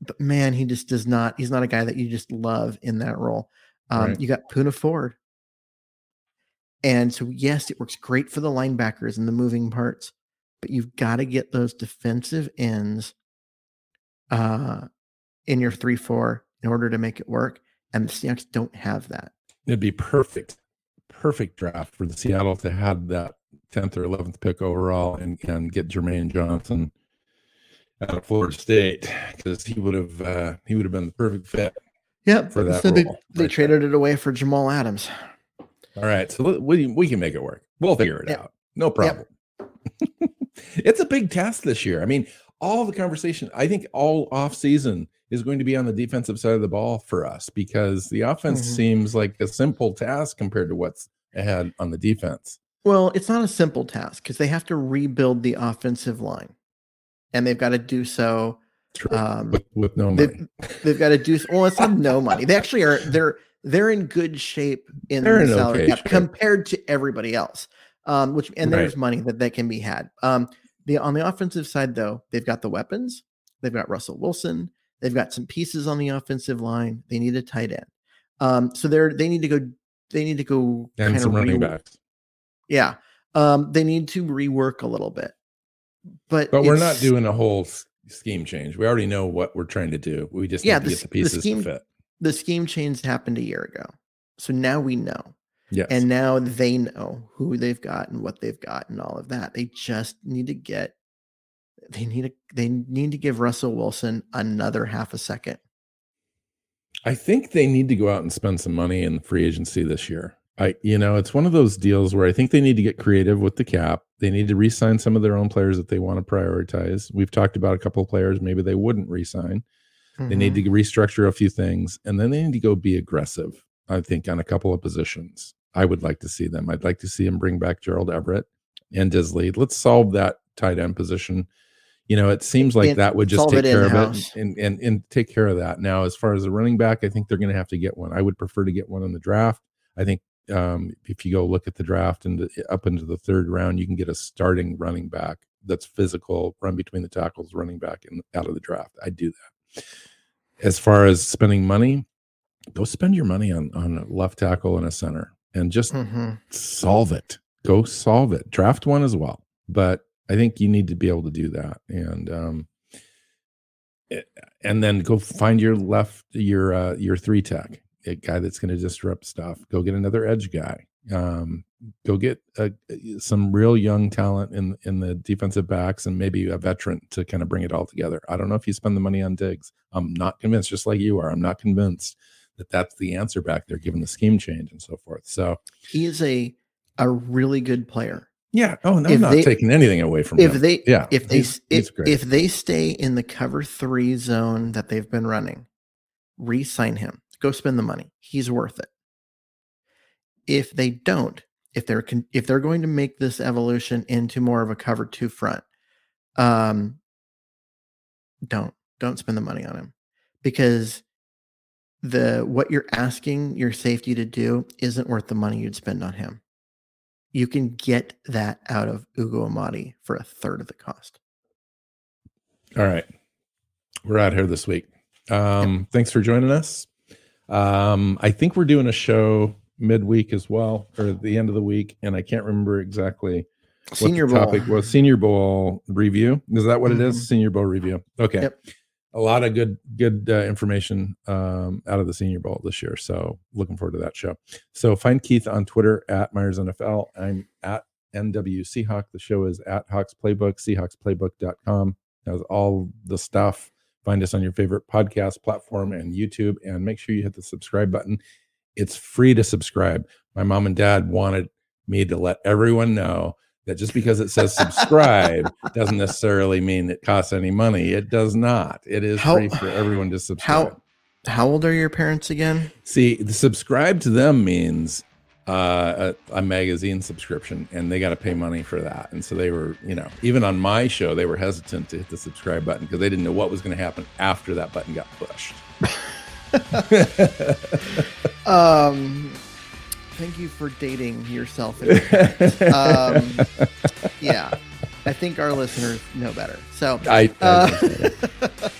but man, he just does not. He's not a guy that you just love in that role. Um, right. You got Poona Ford, and so yes, it works great for the linebackers and the moving parts, but you've got to get those defensive ends uh, in your three four in order to make it work. And the Seahawks don't have that. It'd be perfect, perfect draft for the Seattle to have that tenth or eleventh pick overall and, and get Jermaine Johnson out of Florida State because he would have uh, he would have been the perfect fit. Yep. For that so they, they right traded there. it away for Jamal Adams. All right, so we we can make it work. We'll figure it yep. out. No problem. Yep. it's a big task this year. I mean, all the conversation. I think all off season is going to be on the defensive side of the ball for us because the offense mm-hmm. seems like a simple task compared to what's ahead on the defense. Well, it's not a simple task because they have to rebuild the offensive line, and they've got to do so um, with, with, no money. They've, they've, got to do. Well, it's not no money. They actually are. They're they're in good shape in they're the in salary okay cap shape. compared to everybody else. Um, which and there's right. money that that can be had. Um, the on the offensive side though, they've got the weapons. They've got Russell Wilson. They've got some pieces on the offensive line. They need a tight end. Um, so they're they need to go. They need to go and some running re- backs. Yeah, um, they need to rework a little bit. But but we're not doing a whole scheme change. We already know what we're trying to do. We just yeah, need to the, get the pieces the scheme, to fit. The scheme change happened a year ago, so now we know. Yes. And now they know who they've got and what they've got and all of that. They just need to get they need to they need to give Russell Wilson another half a second. I think they need to go out and spend some money in free agency this year. I you know, it's one of those deals where I think they need to get creative with the cap. They need to re-sign some of their own players that they want to prioritize. We've talked about a couple of players maybe they wouldn't re-sign. Mm-hmm. They need to mm-hmm. restructure a few things and then they need to go be aggressive. I think on a couple of positions. I would like to see them. I'd like to see them bring back Gerald Everett and Dissly. Let's solve that tight end position. You know, it seems like that would just take care of it and, and and take care of that. Now, as far as the running back, I think they're going to have to get one. I would prefer to get one in the draft. I think um, if you go look at the draft and up into the third round, you can get a starting running back that's physical, run between the tackles, running back and out of the draft. I do that. As far as spending money, go spend your money on on a left tackle and a center and just mm-hmm. solve it. Go solve it. Draft one as well. But I think you need to be able to do that. And um eh, and then go find your left your uh your three tech, a guy that's going to disrupt stuff. Go get another edge guy. Um go get a, some real young talent in in the defensive backs and maybe a veteran to kind of bring it all together. I don't know if you spend the money on Diggs. I'm not convinced just like you are. I'm not convinced that that's the answer back there, given the scheme change and so forth. So he is a a really good player. Yeah. Oh, no, I'm not they, taking anything away from if him. they yeah if they he's, if, he's if they stay in the cover three zone that they've been running, re-sign him. Go spend the money. He's worth it. If they don't, if they're if they're going to make this evolution into more of a cover two front, um, don't don't spend the money on him because the what you're asking your safety to do isn't worth the money you'd spend on him. You can get that out of Ugo Amadi for a third of the cost. All right. We're out here this week. Um, yep. Thanks for joining us. Um, I think we're doing a show midweek as well, or the end of the week, and I can't remember exactly Senior what the topic was. Senior Bowl review. Is that what mm-hmm. it is? Mm-hmm. Senior Bowl review. Okay. Yep a lot of good good uh, information um, out of the Senior Bowl this year. So looking forward to that show. So find Keith on Twitter at Myers NFL. I'm at NW Seahawk. The show is at Hawks Playbook, SeahawksPlaybook.com. Has all the stuff. Find us on your favorite podcast platform and YouTube, and make sure you hit the subscribe button. It's free to subscribe. My mom and dad wanted me to let everyone know that just because it says subscribe doesn't necessarily mean it costs any money. It does not. It is how, free for everyone to subscribe. How how old are your parents again? See, the subscribe to them means uh, a, a, magazine subscription, and they got to pay money for that. And so they were, you know, even on my show, they were hesitant to hit the subscribe button because they didn't know what was going to happen after that button got pushed. um thank you for dating yourself. um, yeah, I think our listeners know better. So I. I uh,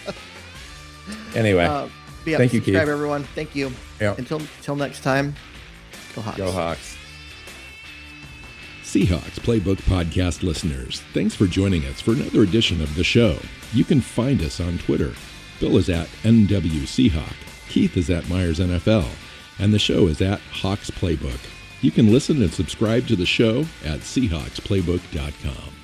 anyway, uh, yeah, thank you, Keith. everyone. Thank you. Yeah. Until until next time, go Hawks. Go Hawks. Seahawks Playbook Podcast listeners, thanks for joining us for another edition of the show. You can find us on Twitter. Bill is at NW Seahawk. Keith is at Myers NFL and the show is at Hawks Playbook. You can listen and subscribe to the show at SeahawksPlaybook.com.